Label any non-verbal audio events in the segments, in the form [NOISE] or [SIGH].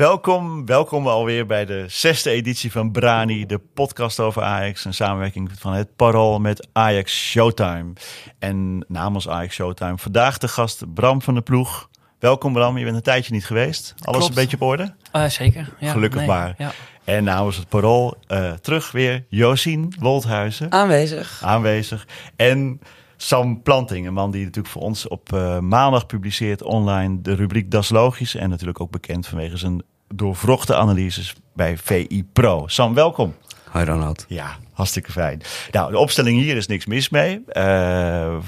Welkom, welkom alweer bij de zesde editie van Brani, de podcast over Ajax. Een samenwerking van het Parool met Ajax Showtime. En namens Ajax Showtime vandaag de gast Bram van de Ploeg. Welkom Bram, je bent een tijdje niet geweest. Alles Klopt. een beetje op orde? Uh, zeker. Ja, Gelukkig nee, maar. Ja. En namens het Parool uh, terug weer Josien Wolthuizen. Aanwezig. Aanwezig. En Sam Planting, een man die natuurlijk voor ons op uh, maandag publiceert online de rubriek Das Logisch. En natuurlijk ook bekend vanwege zijn doorvrochte analyses bij VI Pro. Sam, welkom. Hoi Ronald. Ja, hartstikke fijn. Nou, de opstelling hier is niks mis mee. Uh,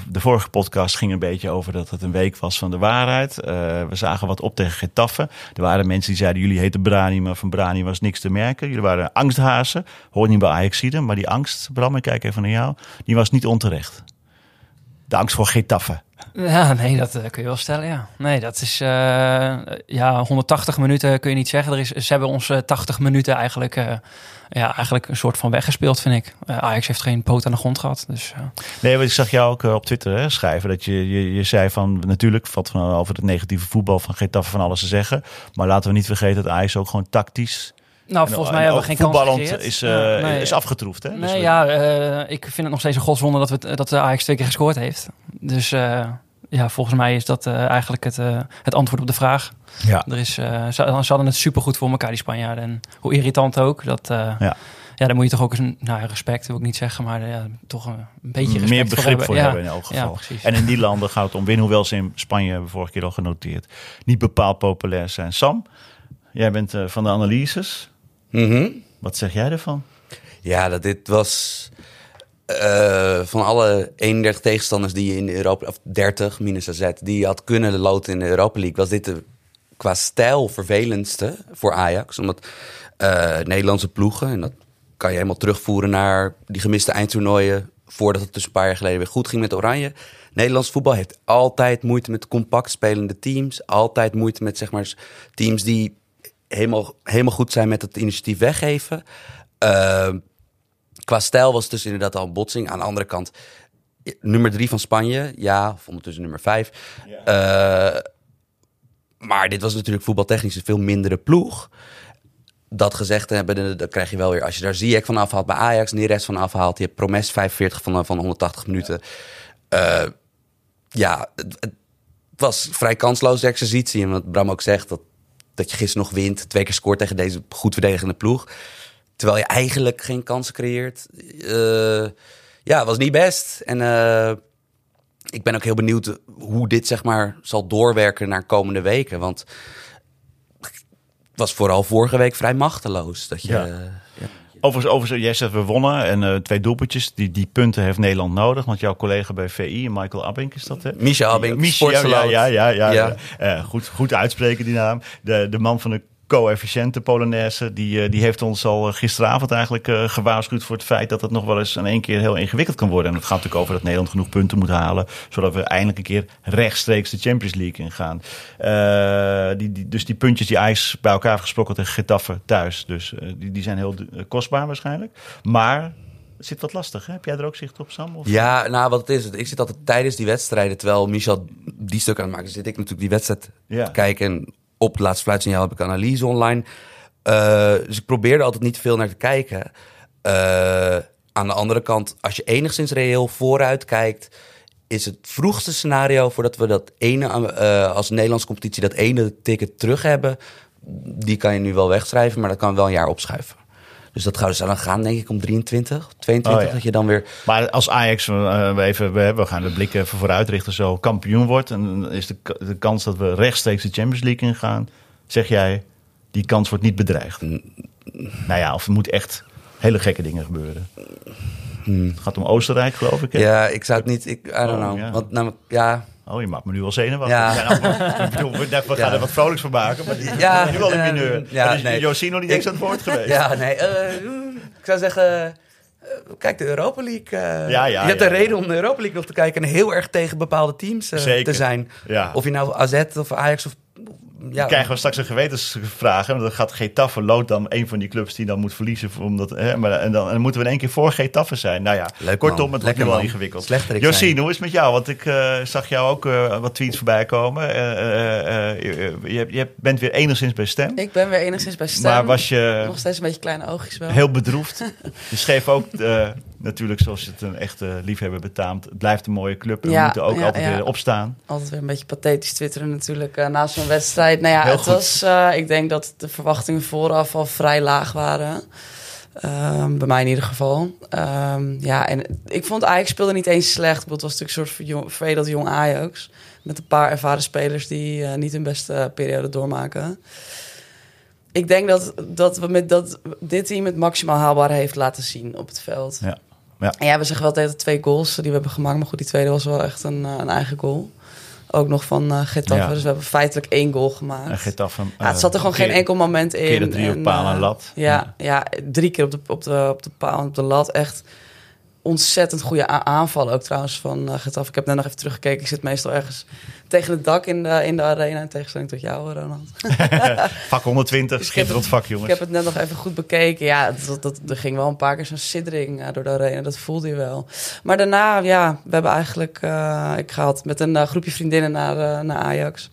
de vorige podcast ging een beetje over dat het een week was van de waarheid. Uh, we zagen wat op tegen Getafe. Er waren mensen die zeiden, jullie heten Brani, maar van Brani was niks te merken. Jullie waren angsthazen. Hoort niet bij Ajaxide, maar die angst, Bram, ik kijk even naar jou, die was niet onterecht. De angst voor Getafe. Ja, nee, dat uh, kun je wel stellen, ja. Nee, dat is... Uh, ja, 180 minuten kun je niet zeggen. Er is, ze hebben ons uh, 80 minuten eigenlijk, uh, ja, eigenlijk een soort van weggespeeld, vind ik. Uh, Ajax heeft geen poot aan de grond gehad, dus... Nee, want ik zag jou ook op Twitter hè, schrijven dat je, je, je zei van... Natuurlijk valt van over het negatieve voetbal van Getafe van alles te zeggen. Maar laten we niet vergeten dat Ajax ook gewoon tactisch... Nou, volgens mij hebben we geen kans gecreëerd. is, uh, nee. is afgetroefd, hè? Nee, dus we... ja, uh, ik vind het nog steeds een godswonder dat, we, dat de Ajax twee keer gescoord heeft. Dus uh, ja, volgens mij is dat eigenlijk het, het antwoord op de vraag. Ja. Er is, ze, ze hadden het supergoed voor elkaar, die Spanjaarden. En hoe irritant ook, dat... ja. Ja, dan moet je toch ook eens, nou respect wil ik niet zeggen, maar ja, toch een, een beetje respect Meer begrip voor, voor hebben, ja. in elk geval. Ja, en in die landen gaat het om winnen, hoewel ze in Spanje hebben we vorige keer al genoteerd, niet bepaald populair zijn. Sam, jij bent van de analyses. Mm -hmm. Wat zeg jij ervan? Ja, dat dit was uh, van alle 31 tegenstanders die je in de Europa, of 30 minus AZ, die je had kunnen loten in de Europa League, was dit de qua stijl vervelendste voor Ajax. Omdat uh, Nederlandse ploegen, en dat kan je helemaal terugvoeren naar die gemiste eindtoernooien, voordat het dus een paar jaar geleden weer goed ging met Oranje. Nederlands voetbal heeft altijd moeite met compact spelende teams. Altijd moeite met zeg maar, teams die helemaal, helemaal goed zijn met het initiatief weggeven. Uh, qua stijl was het dus inderdaad al een botsing. Aan de andere kant, nummer drie van Spanje, ja, of ondertussen nummer vijf. Uh, maar dit was natuurlijk voetbaltechnisch een veel mindere ploeg. Dat gezegd hebben, dan krijg je wel weer... als je daar Ziyech van afhaalt bij Ajax... rest van afhaalt, je hebt Promes 45 van, van 180 minuten. Uh, ja, het, het, was vrij kansloze exercitie. En wat Bram ook zegt, dat, dat je gisteren nog wint... twee keer scoort tegen deze goed verdedigende ploeg... terwijl je eigenlijk geen kansen creëert. Uh, ja, was niet best. En uh, ik ben ook heel benieuwd hoe dit zeg maar zal doorwerken naar komende weken. Want het was vooral vorige week vrij machteloos. Dat je, ja. Overigens, overigens, jij zegt we wonnen en uh, twee doelpuntjes. Die, die punten heeft Nederland nodig. Want jouw collega bij VI, Michael Abink is dat hè? Micha Abink, Micha, ja, ja, ja, ja, ja. Uh, goed, goed uitspreken die naam. De, de man van de coëfficiënte Polonaise. Die, die heeft ons al gisteravond eigenlijk uh, gewaarschuwd voor het feit dat het nog wel eens in één keer heel ingewikkeld kan worden. En het gaat natuurlijk over dat Nederland genoeg punten moet halen. Zodat we eindelijk een keer rechtstreeks de Champions League ingaan. Uh, die, die, dus die puntjes die IJs bij elkaar gesproken tegen Getafe thuis. Dus uh, die, die zijn heel kostbaar waarschijnlijk. Maar zit wat lastig, hè? Heb jij er ook zicht op, Sam? Of? Ja, nou, wat het is, ik zit altijd tijdens die wedstrijden, terwijl Michel die stuk aan het maken zit, ik natuurlijk die wedstrijd ja. te kijken. En op het laatste fluitsignaal heb ik analyse online. Uh, dus ik probeerde altijd niet veel naar te kijken. Uh, aan de andere kant, als je enigszins reëel vooruit kijkt... is het vroegste scenario voordat we dat ene, uh, als Nederlandse competitie... dat ene ticket terug hebben, die kan je nu wel wegschrijven... maar dat kan wel een jaar opschuiven. Dus dat zou dan gaan, denk ik, om 23, 22, oh, ja. dat je dan weer... Maar als Ajax, uh, we, even, we, we gaan de blik even vooruit richten, zo kampioen wordt... en is de, de kans dat we rechtstreeks de Champions League ingaan... zeg jij, die kans wordt niet bedreigd. Nou ja, of er moet echt hele gekke dingen gebeuren. Hmm. Het gaat om Oostenrijk, geloof ik. Hè? Ja, ik zou het niet... Ik, I don't oh, know. Ja. Want namelijk, ja... Oh, je maakt me nu wel zenuwachtig. Ja. Ja, nou, ik bedoel, we, we gaan er wat vrolijks van maken, maar die Ja, nu al in mineur. ja, dus nee. Josino niet eens aan het woord geweest. Ja, nee. eh, ik zou zeggen... eh, Kijk, de Europa League. eh, Ja, ja, je hebt een ja. reden om de Europa League nog te kijken en heel erg tegen bepaalde teams te zijn. Of je nou AZ of Ajax of ja, krijgen we straks een gewetensvraag. En dan gaat Getafe lood dan een van die clubs die dan moet verliezen. Omdat, hè, maar, en, dan, en dan moeten we in één keer voor Getafe zijn. Nou ja, Leuk, kortom, man. het wordt nu wel ingewikkeld. Josien, hoe is het met jou? Want ik eh, zag jou ook eh, wat tweets voorbij komen. Eh, eh, eh, je, je, bent weer enigszins bij stem. Ik ben weer enigszins bij stem. Maar was je Nog steeds een beetje kleine oogjes wel. heel bedroefd? [LAUGHS] je schreef ook natuurlijk zoals je het een echte liefhebber betaamt. Het blijft een mooie club. En we moeten ook ja, altijd ja. weer opstaan. Altijd weer een beetje pathetisch twitteren natuurlijk eh, na zo'n wedstrijd. Nou ja, Heel het goed. was... eh, ik denk dat de verwachtingen vooraf al vrij laag waren. Ehm, bij mij in ieder geval. Ehm, ja, en ik vond Ajax speelde niet eens slecht. Het was natuurlijk een soort veredeld jong Ajax. Met een paar ervaren spelers die eh, niet hun beste periode doormaken. Ik denk dat, dat, we met dat dit team het maximaal haalbare heeft laten zien op het veld. Ja. Ja. En ja, we zeggen wel tegen twee goals die we hebben gemaakt. Maar goed, die tweede was wel echt een, eh, een eigen goal. Ook nog van eh Getafe. Ja. Dus we hebben feitelijk één goal gemaakt. En Getafe, ja, het zat er gewoon keer- geen enkel moment in. keer drie op En, paal en eh, lat. Ja, ja, drie keer op de, op, de, op de paal en op de lat. Echt ontzettend goede aanval ook trouwens van uh, Getafe. Ik heb net nog even teruggekeken. Ik zit meestal ergens tegen het dak in de, in de arena. In tegenstelling tot jou, Ronald. [LAUGHS] Vak 120, Ik schitterend vak, Ik jongens. heb het net nog even goed bekeken. Ja, dat, dat, er ging wel een paar keer zo'n siddering eh, door de arena. Dat voelde je wel. Maar daarna, ja, we hebben eigenlijk... eh, ik ga met een eh, groepje vriendinnen naar, eh, naar Ajax.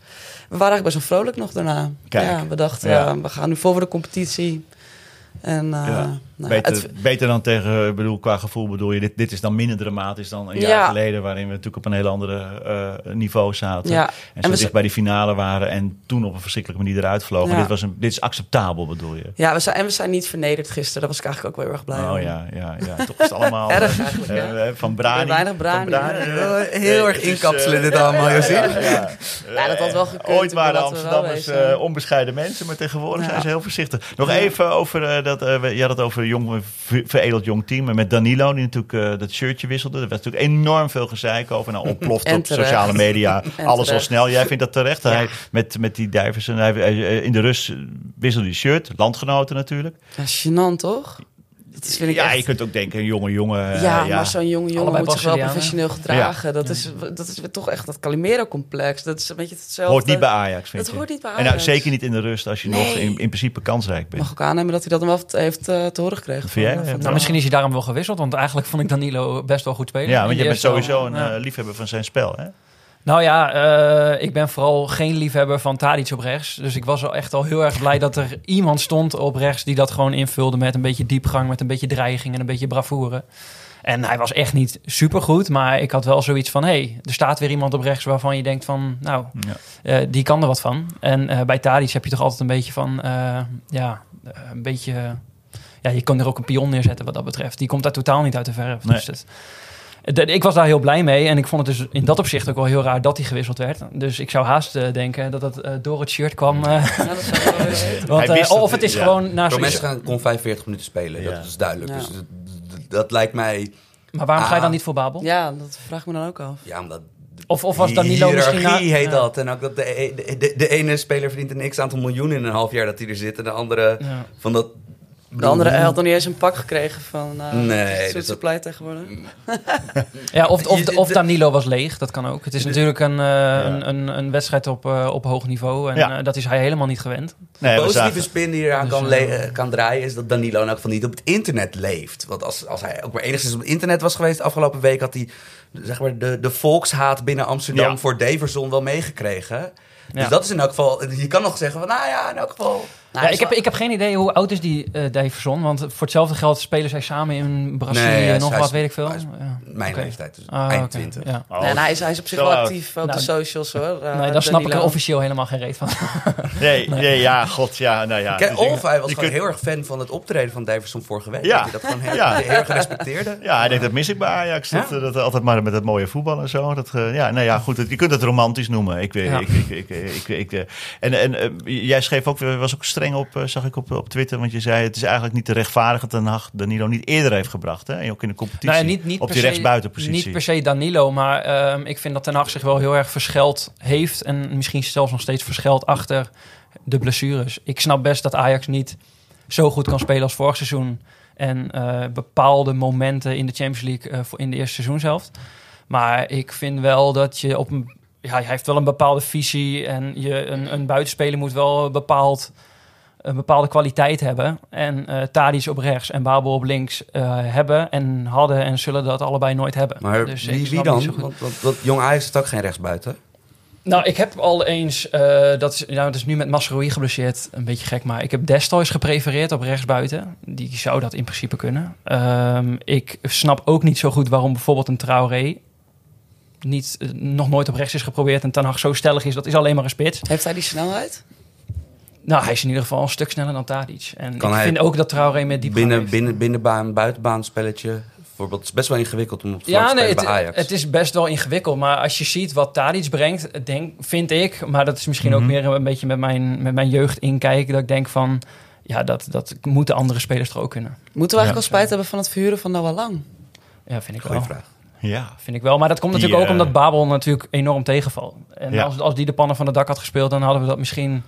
We waren eigenlijk best wel vrolijk nog daarna. Kijk. Ja, we dachten, Ja. eh, we gaan nu voor de competitie. En eh, Ja. nou, ja, beter, het- beter dan tegen, ik bedoel, qua gevoel bedoel je, dit, dit is dan minder dramatisch dan een Ja. jaar geleden, waarin we natuurlijk op een heel andere eh, niveau zaten. En En zo we dicht bij die finale waren en toen op een verschrikkelijke manier eruit vlogen. Dit, was een, dit is acceptabel, bedoel je? ja, we zijn, en we zijn niet vernederd gisteren. Daar was ik eigenlijk ook wel heel erg blij Oh ja, ja, ja. Toch is het allemaal [LAUGHS] Erg eh, eigenlijk, hè? eh, van Brani. Weinig Brani, Van Heel erg inkapselen dit allemaal, Josien. [LAUGHS] Ja, dat had wel gekund, Ooit waren Amsterdammers onbescheiden mensen, maar tegenwoordig zijn ze heel voorzichtig. Nog even over dat, eh, we- je had het over een jong, ver- veredeld jong team. En met Danilo, die natuurlijk eh, dat shirtje wisselde. Er werd natuurlijk enorm veel gezeik over. Nou, ontploft op sociale media. [LAUGHS] Alles al terecht. snel. Jij vindt dat terecht? Ja. Hij, met, met die Dijversen. Hij, hij- in de rust wisselde hij shirt. Landgenoten natuurlijk. Ja, gênant, toch? Dat is, vind ik ja, echt... je kunt ook denken, een jonge jongen. eh, Ja, maar zo'n jonge jongen Allebei moet zich wel professioneel gedragen. Dat, is, dat is toch echt dat Calimero-complex. Dat is een beetje hetzelfde. Hoort niet bij Ajax, vind Dat je? hoort niet bij En nou, Ajax. zeker niet in de rust als je Nee. nog in, in principe kansrijk bent. mag ook aannemen dat hij dat dan wel heeft eh, te horen gekregen. Vind jij? van, Ja, Nou, misschien is hij daarom wel gewisseld, want eigenlijk vond ik Danilo best wel goed spelen. Ja, want je bent sowieso een Ja. eh, liefhebber van zijn spel, hè? Nou ja, eh, ik ben vooral geen liefhebber van Tadic op rechts. Dus ik was al echt al heel erg blij dat er iemand stond op rechts die dat gewoon invulde met een beetje diepgang, met een beetje dreiging en een beetje bravoure. En hij was echt niet supergoed, maar ik had wel zoiets van... hé, hey, er staat weer iemand op rechts waarvan je denkt van... nou, Ja. eh, die kan er wat van. En eh, bij Tadic heb je toch altijd een beetje van... ja, een beetje... ja, je kan er ook een pion neerzetten wat dat betreft. Die komt daar totaal niet uit de verf. Nee. Dus het, ik was daar heel blij mee. En ik vond het dus in dat opzicht ook wel heel raar dat hij gewisseld werd. Dus ik zou haast eh, denken dat het eh, door het shirt kwam. eh, Ja, dat [LAUGHS] want, eh, het, of het is ja. gewoon... Promes sowieso- gaan kon 45 minuten spelen, Ja. dat is duidelijk. Ja. Dus dat, dat- dat lijkt mij... maar waarom ga je dan Ah. niet voor Babel? Ja, dat vraag ik me dan ook af. Ja, omdat... Of, of was Danilo misschien... hiërarchie na- heet dat. En ook dat de, e- de, de, de ene speler verdient een x-aantal miljoen in een half jaar dat hij er zit. En de andere Ja. van dat... De andere hij had nog niet eens een pak gekregen van uh, Nee, dat- Supply tegenwoordig. [LAUGHS] Ja, of, of, of Danilo was leeg, dat kan ook. Het is natuurlijk een, eh, een, een, een wedstrijd op, eh, op hoog niveau. En Ja. eh, dat is hij helemaal niet gewend. Nee, de positieve spin die eraan Dus, kan, eh, eh, kan draaien is dat Danilo in elk geval niet op het internet leeft. Want als, als hij ook maar enigszins op het internet was geweest de afgelopen week... had hij zeg maar, de, de volkshaat binnen Amsterdam Ja. voor Deverson wel meegekregen. Dus Ja. dat is in elk geval... Je kan nog zeggen van, nou ja, in elk geval... Nou, ja, ik, heb, ik heb geen idee hoe oud is die eh Daverson. Want voor hetzelfde geld spelen zij samen in Brazilië. Nee, hij is- nog wat, weet ik veel. is Ja. Mijn leeftijd, dus Ah, eind oké, 20. Ja. Oh, Nee, nou, hij, is, hij is op zich wel oud. actief op Nou, de socials hoor. eh, nee, daar snap ik er officieel helemaal geen reet van. [LAUGHS] [LAUGHS] Nee, nee, ja, god, ja, nou ja. Kijk, Dus of hij was je gewoon kunt- heel erg fan van het optreden van Daverson vorige week. Ja. Dat hij dat gewoon heel, Ja. heel erg respecteerde. Ja, hij denkt dat mis ik bij Ajax. Dat, Ja? dat altijd maar met het mooie voetbal en zo. Dat, eh, ja, nou ja, goed. Je kunt het romantisch noemen. Ik, weet, ik, ik, ik, en en jij schreef ook, was ook streng op, eh, zag ik op, op Twitter. Want je zei, het is eigenlijk niet te rechtvaardigen dat Den Haag Danilo niet eerder heeft gebracht. Hè? En ook in de competitie. Nou niet, niet op die se- rechtsbuitenpositie. Niet per se Danilo, maar ehm, ik vind dat Ten Hag zich wel heel erg verscheld heeft. En misschien zelfs nog steeds verscheld achter de blessures. Ik snap best dat Ajax niet zo goed kan spelen als vorig seizoen. En eh, bepaalde momenten in de Champions League voor in de eerste seizoenshelft. Maar ik vind wel dat je op een ja, hij heeft wel een bepaalde visie en je, een, een buitenspeler moet wel bepaald, een bepaalde kwaliteit hebben. En uh, Tadic op rechts en Babel op links uh, hebben en hadden en zullen dat allebei nooit hebben. Maar dus wie, wie dan? Want, want, want Jong Ajax is ook geen rechtsbuiten. Nou, ik heb al eens, uh, dat, is, nou, dat is nu met Masroi geblesseerd, een beetje gek, maar ik heb Destoys geprefereerd op rechtsbuiten. Die zou dat in principe kunnen. Um, ik snap ook niet zo goed waarom bijvoorbeeld een Traoré niet, uh, nog nooit op rechts is geprobeerd en Ten Hag zo stellig is. Dat is alleen maar een spits. Heeft hij die snelheid? Nou, hij is in ieder geval een stuk sneller dan Tadic. En kan ik vind ook dat Traoré met die binnen, binnen, binnenbaan, buitenbaan spelletje bijvoorbeeld. Het is best wel ingewikkeld om op te ja, nee, het, bij Ajax. Het is best wel ingewikkeld. Maar als je ziet wat Tadic brengt, denk, vind ik... maar dat is misschien ook meer een beetje met mijn, met mijn jeugd inkijken... dat ik denk van... ja, dat, dat moeten andere spelers er ook kunnen. Moeten we eigenlijk ja. al spijt hebben van het verhuren van Noah Lang? Ja, vind ik Goeie wel. vraag. Ja. Vind ik wel. Maar dat komt Die, natuurlijk ook uh, omdat Babel natuurlijk enorm tegenvalt. En Ja. als, als die de pannen van het dak had gespeeld... dan hadden we dat misschien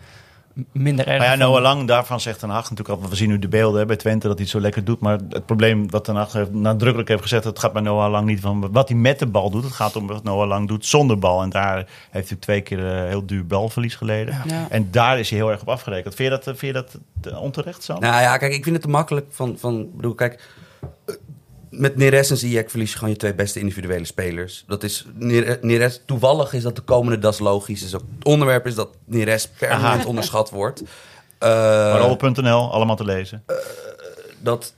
minder erg Maar ja. Noah Lang, daarvan zegt Ten Hag natuurlijk al... We zien nu de beelden hè, bij Twente dat hij het zo lekker doet. Maar het probleem wat Ten Hag heeft, nadrukkelijk heeft gezegd... het gaat bij Noah Lang niet van wat hij met de bal doet. Het gaat om wat Noah Lang doet zonder bal. En daar heeft hij twee keer eh, heel duur balverlies geleden. Ja. En daar is hij heel erg op afgerekend. Vind je dat, eh, vind je dat eh, onterecht, Sam? Nou ja, kijk, ik vind het te makkelijk van... van bedoel, kijk, met Neres en Ziyech verlies je gewoon je twee beste individuele spelers. Dat is Nere- Neres. Toevallig is dat de komende, dat is logisch. Is ook, het onderwerp is dat Neres permanent onderschat wordt. [LAUGHS] Uh, allemaal te lezen. dat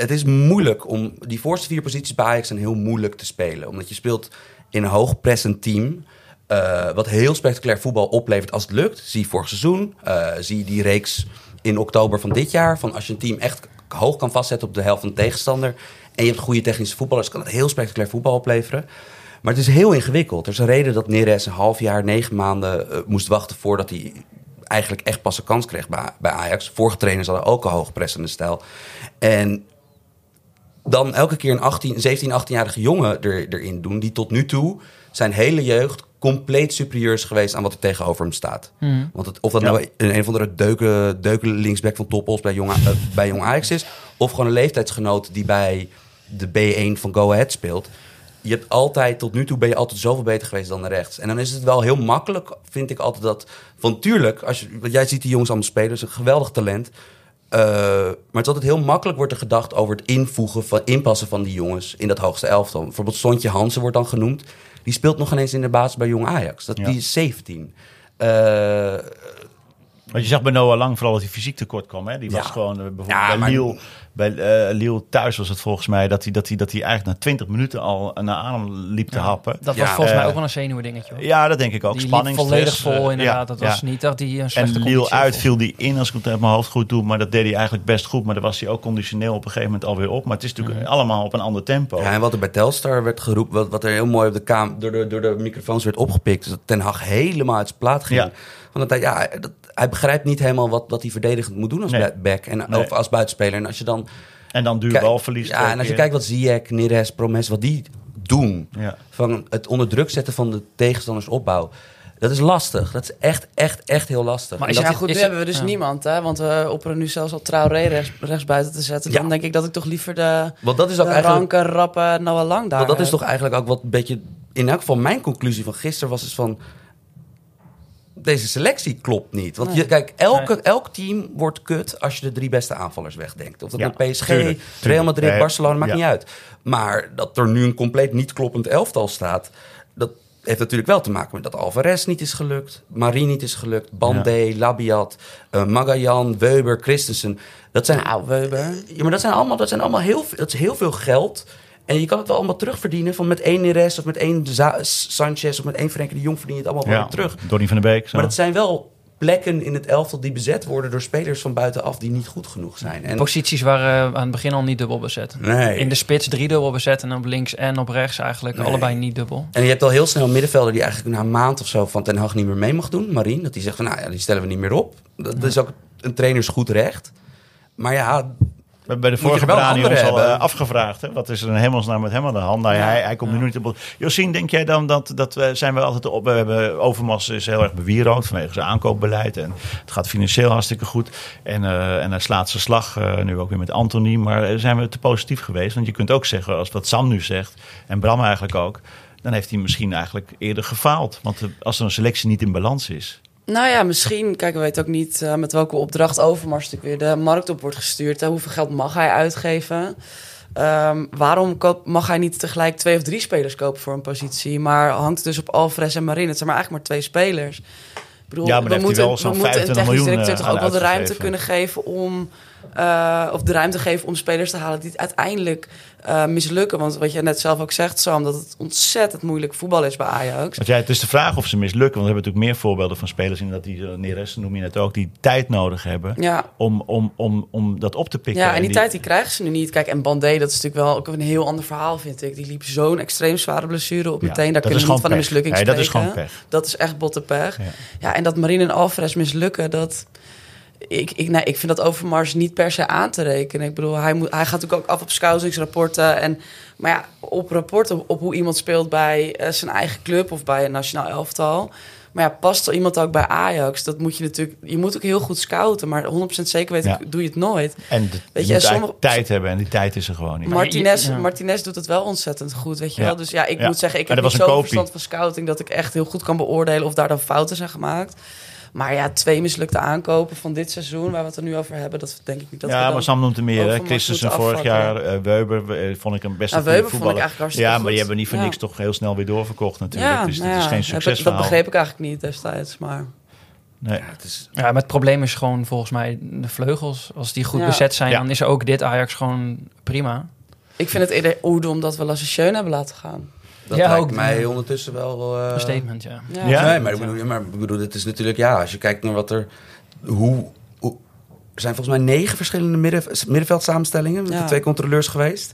het is moeilijk om... Die voorste vier posities bij Ajax zijn heel moeilijk te spelen. Omdat je speelt in een hoogpressend team... Uh, wat heel spectaculair voetbal oplevert als het lukt. Zie vorig seizoen. Uh, zie die reeks in oktober van dit jaar. Van als je een team echt hoog kan vastzetten op de helft van de tegenstander... en je hebt goede technische voetballers... kan het heel spectaculair voetbal opleveren. Maar het is heel ingewikkeld. Er is een reden dat Neres een half jaar, negen maanden... Uh, moest wachten voordat hij eigenlijk echt pas een kans kreeg bij, bij Ajax. Vorige trainers hadden ook een hoogpressende stijl. En dan elke keer een 18, 17, 18-jarige jongen er, erin doen... die tot nu toe zijn hele jeugd compleet superieur is geweest aan wat er tegenover hem staat. Mm. Want het, of dat ja. nou een, een of andere deuken, deuken linksback van bij Jong, uh, bij Jong Ajax is... of gewoon een leeftijdsgenoot die bij de B1 van Go Ahead speelt... Je hebt altijd, tot nu toe ben je altijd zoveel beter geweest dan de rechts. En dan is het wel heel makkelijk, vind ik altijd dat... Van tuurlijk, als je, want jij ziet die jongens allemaal spelen, is een geweldig talent... Uh, maar het is altijd heel makkelijk wordt er gedacht over het invoegen van inpassen van die jongens in dat hoogste elftal. Bijvoorbeeld Sontje Hansen wordt dan genoemd. Die speelt nog ineens in de basis bij Jong Ajax. Dat, Ja. Die is 17. Uh, Want je zag bij Noah Lang vooral dat hij fysiek tekort kwam. Hè? Die was Ja. gewoon eh, bijvoorbeeld Ja, bij, maar- Lille, bij eh, Lille thuis was het volgens mij dat hij, dat hij, dat hij eigenlijk na 20 minuten al naar adem liep te happen. Dat Ja, was volgens mij eh, ook wel een zenuwdingetje. hoor. Ja, dat denk ik ook. die Spanning, volledig stress, vol inderdaad. ja, dat was ja. niet dat hij een En slechte Lille conditie uit viel die in, als ik het uit mijn hoofd goed doe. Maar dat deed hij eigenlijk best goed. Maar dan was hij ook conditioneel op een gegeven moment alweer op. Maar het is natuurlijk Mhm. allemaal op een ander tempo. Ja, en wat er bij Telstar werd geroepen, wat, wat er heel mooi op de kamer door de, door de microfoons werd opgepikt, is dat Ten Hag helemaal uit zijn plaat ging. Want dat hij, ja, dat, hij begrijpt niet helemaal wat, wat hij verdedigend moet doen als Nee. back en Nee. of als buitenspeler. En als je dan En dan duur balverlies. Ja, en als je kijkt wat Ziyech, Neres, Promes, wat die doen, Ja. van het onder druk zetten van de tegenstanders opbouw, dat is lastig. Dat is echt, echt, echt heel lastig. Maar is dat, ja, goed, nu is hebben we dus ja. niemand, hè? Want we opperen nu zelfs al Traoré rechts, rechts buiten te zetten. Ja. Dan denk ik dat ik toch liever de, want dat is de ook eigenlijk ranke, rappe Noah Lang daar Want dat is toch eigenlijk ook wat een beetje... In elk geval mijn conclusie van gisteren was dus van... Deze selectie klopt niet. Want je, kijk, elke, Nee. elk team wordt kut als je de drie beste aanvallers wegdenkt. Of dat Ja, PSG, tuurlijk, tuurlijk. Real Madrid, Barcelona, maakt ja. niet uit. Maar dat er nu een compleet niet kloppend elftal staat... dat heeft natuurlijk wel te maken met dat Alvarez niet is gelukt... Marie niet is gelukt, Bandé, Labiat, uh, Magallan, Weber, Christensen. Dat zijn Nou, Weber. ja, maar dat zijn allemaal, dat zijn allemaal heel, veel- dat is heel veel geld. En je kan het wel allemaal terugverdienen. Van met één Neres of met één Za- Sanchez of met één Frenkie de Jong verdien je het allemaal wel Ja, weer terug. Donny van der Beek. Zo. Maar dat zijn wel plekken in het elftal die bezet worden door spelers van buitenaf die niet goed genoeg zijn. En, Posities waren aan het begin al niet dubbel bezet. nee. In de spits drie dubbel bezet en op links en op rechts eigenlijk Nee. allebei niet dubbel. En je hebt al heel snel een middenvelder die eigenlijk na een maand of zo van Ten Hag niet meer mee mag doen. Marien, dat die zegt van nou ja, die stellen we niet meer op. Dat, dat is ook een trainers goed recht. Maar ja, hebben bij de vorige Brani ons al hebben. eh, afgevraagd. Hè? Wat is er een hemelsnaam met hem aan de hand? Nou, ja, hij, hij komt nu niet op. Josien, denk jij dan dat, dat we, zijn we altijd op... We hebben Overmars is heel erg bewierood vanwege zijn aankoopbeleid. En het gaat financieel hartstikke goed. En, eh, en hij slaat zijn slag eh, nu ook weer met Anthony. Maar zijn we te positief geweest? Want je kunt ook zeggen, als wat Sam nu zegt... en Bram eigenlijk ook... dan heeft hij misschien eigenlijk eerder gefaald. Want als er een selectie niet in balans is. Nou ja, misschien. Kijk, we weten ook niet eh, met welke opdracht Overmars natuurlijk weer de markt op wordt gestuurd. Hoeveel geld mag hij uitgeven? Ehm, waarom mag hij niet tegelijk twee of drie spelers kopen voor een positie? Maar hangt dus op Alvarez en Marin? Het zijn maar eigenlijk maar twee spelers. Bedoel, Ja, maar we moeten, wel zo'n we moeten een 25 technisch miljoen, directeur eh, toch ook aan wel de ruimte kunnen geven om... eh, of de ruimte geven om spelers te halen die het uiteindelijk eh, mislukken. Want wat je net zelf ook zegt, Sam, dat het ontzettend moeilijk voetbal is bij Ajax. Want ja, het is de vraag of ze mislukken. Want we hebben natuurlijk meer voorbeelden van spelers... inderdaad die uh, Neres noem je net ook... die tijd nodig hebben Ja, om, om, om, om dat op te pikken. Ja, en die, tijd die krijgen ze nu niet. Kijk, en Bandé, dat is natuurlijk wel ook een heel ander verhaal, vind ik. Die liep zo'n extreem zware blessure op Ja, meteen. Daar kunnen is we niet van een mislukking Nee, dat is spreken. gewoon pech. Dat is echt botte pech. Ja. En dat Marine en Alvarez mislukken, dat... Ik, ik, nee, ik vind dat Overmars niet per se aan te rekenen. Ik bedoel, hij, moet, hij gaat natuurlijk ook af op scoutingsrapporten. En, maar ja, op rapporten op hoe iemand speelt bij eh, zijn eigen club of bij een nationaal elftal. Maar ja, past er iemand ook bij Ajax? Dat moet je natuurlijk... Je moet ook heel goed scouten, maar 100% zeker weten Ja. doe je het nooit. En de, Weet je, je, moet en sommige- tijd hebben en die tijd is er gewoon niet. Martinez, Ja. Martinez doet het wel ontzettend goed, weet je Ja. wel. Dus ja, ik Ja. moet zeggen, ik Maar heb niet was een zoveel verstand van scouting... dat ik echt heel goed kan beoordelen of daar dan fouten zijn gemaakt. Maar ja, twee mislukte aankopen van dit seizoen... waar we het er nu over hebben, dat denk ik niet dat ja, maar Sam noemt er meer. Christensen vorig jaar, eh, Weber eh, vond ik een best Nou, een Weber vond ik voetballer. eigenlijk hartstikke Ja, maar die hebben niet voor Ja. niks toch heel snel weer doorverkocht natuurlijk. ja, dus nou dat is ja, geen succesverhaal. Dat begreep ik eigenlijk niet destijds, maar... Nee. Ja, het is, Ja, maar het probleem is gewoon volgens mij de vleugels. Als die goed Ja. bezet zijn, Ja. dan is ook dit Ajax gewoon prima. Ik vind het eerder oede omdat we Lasse hebben laten gaan. Dat Ja, lijkt ook, mij ja. ondertussen wel... eh, Een statement, ja. Ja, Ja. Nee, maar ik bedoel, maar ik bedoel, dit is natuurlijk, ja, als je kijkt naar wat er, hoe, hoe er zijn volgens mij negen verschillende midden, middenveldsamenstellingen met de twee controleurs geweest.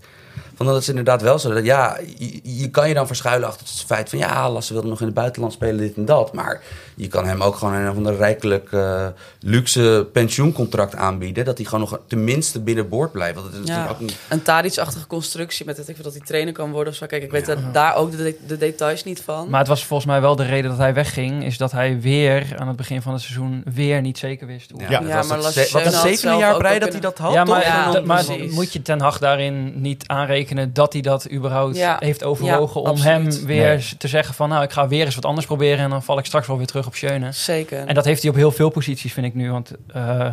Van dat is inderdaad wel zo. Dat, ja, je, je kan je dan verschuilen achter het feit van ja, Lasse wilde nog in het buitenland spelen, dit en dat. Maar je kan hem ook gewoon een of ander rijkelijk eh, luxe pensioencontract aanbieden. Dat hij gewoon nog tenminste binnenboord blijft. Want het is Ja. natuurlijk ook niet. Een Tadic-achtige constructie met het, ik vind dat hij trainer kan worden of zo. Kijk, ik weet daar- daar ook de, de- de details niet van. Maar het was volgens mij wel de reden dat hij wegging. Is dat hij weer aan het begin van het seizoen weer niet zeker wist. hoe- Ja, Ja, dat Ja, was maar Lasse wat het zevende zelf jaar wel dat hij dat had. Ja, toch? maar, maar moet je Ten Hag daarin niet aanrekenen dat hij dat überhaupt Ja. heeft overwogen Ja, om hem weer Nee. te zeggen van nou ik ga weer eens wat anders proberen en dan val ik straks wel weer terug op Schöne. Zeker. En dat heeft hij op heel veel posities vind ik nu, want eh,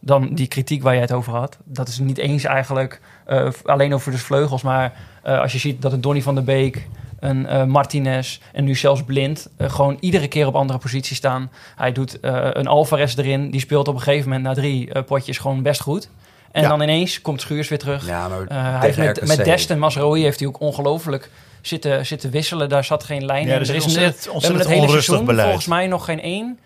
dan die kritiek waar jij het over had, dat is niet eens eigenlijk eh, alleen over de vleugels, maar eh, als je ziet dat een Donny van der Beek, een Martinez en nu zelfs Blind gewoon iedere keer op andere posities staan. Hij doet een Alvarez erin, die speelt op een gegeven moment na drie potjes gewoon best goed. En Ja. dan ineens komt Schuurs weer terug. Ja, maar Eh, hij heeft met, Dest en Masraoui heeft hij ook ongelooflijk zitten, zitten wisselen. Daar zat geen lijn Ja, in. er is Er is ontzettend- we hebben ontzettend het hele onrustig seizoen beleid. volgens mij nog geen één,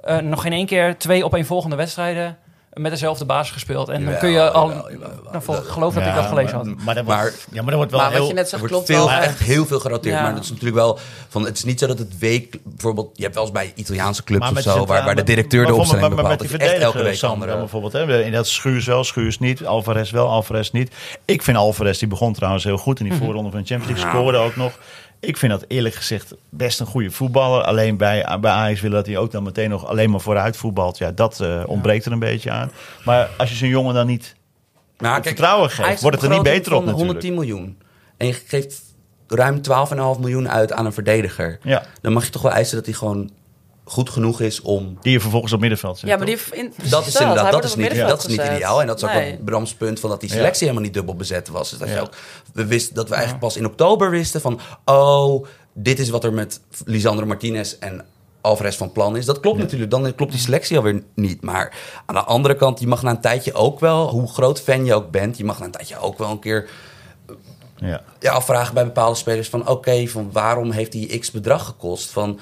eh, nog geen één keer twee opeenvolgende wedstrijden met dezelfde basis gespeeld. En dan kun je al, jawel, jawel, jawel. vol- geloof dat Ja, ik dat gelezen maar, had. Maar, dat wordt, Maar- ja, maar dat wordt wel maar heel... wat je net zegt wordt klopt veel, wel. echt heel veel geroteerd. Ja. Maar dat is natuurlijk wel van. Het is niet zo dat het week. Bijvoorbeeld, je hebt wel eens bij Italiaanse clubs Maar of zo. Waar, waar de directeur de maar opstelling maar- maar bepaalt. met die dat je echt elke verdediger, week dan andere. bijvoorbeeld. Hè. In dat Schuurs wel, Schuurs niet. Alvarez wel, Alvarez niet. Ik vind Alvarez, die begon trouwens heel goed in die voorronde van de Champions League. Scoorde ook nog. Ik vind dat eerlijk gezegd best een goede voetballer. Alleen bij, bij Ajax willen dat hij ook dan meteen nog alleen maar vooruit voetbalt. Ja, dat eh, ontbreekt er een beetje aan. Maar als je zo'n jongen dan niet Maar het vertrouwen geeft, wordt het er niet beter op natuurlijk. 110 miljoen. En je geeft ruim 12,5 miljoen uit aan een verdediger. Ja, Dan mag je toch wel eisen dat hij gewoon goed genoeg is om... die je vervolgens op middenveld zet. ja, maar die in, Dat is inderdaad, dat is niet, dat is niet ideaal. En dat is ook Nee. wel Brams punt van dat die Ja. selectie helemaal niet dubbel bezet was. Dus dat, je ook, we wisten, dat we eigenlijk pas in oktober wisten van... Oh, dit is wat er met Lisandro Martinez en Alvarez van plan is. Dat klopt natuurlijk. Dan klopt die selectie alweer niet. Maar aan de andere kant, je mag na een tijdje ook wel... Hoe groot fan je ook bent, je mag na een tijdje ook wel een keer Ja. ja, afvragen bij bepaalde spelers van oké, van waarom heeft hij x bedrag gekost? Van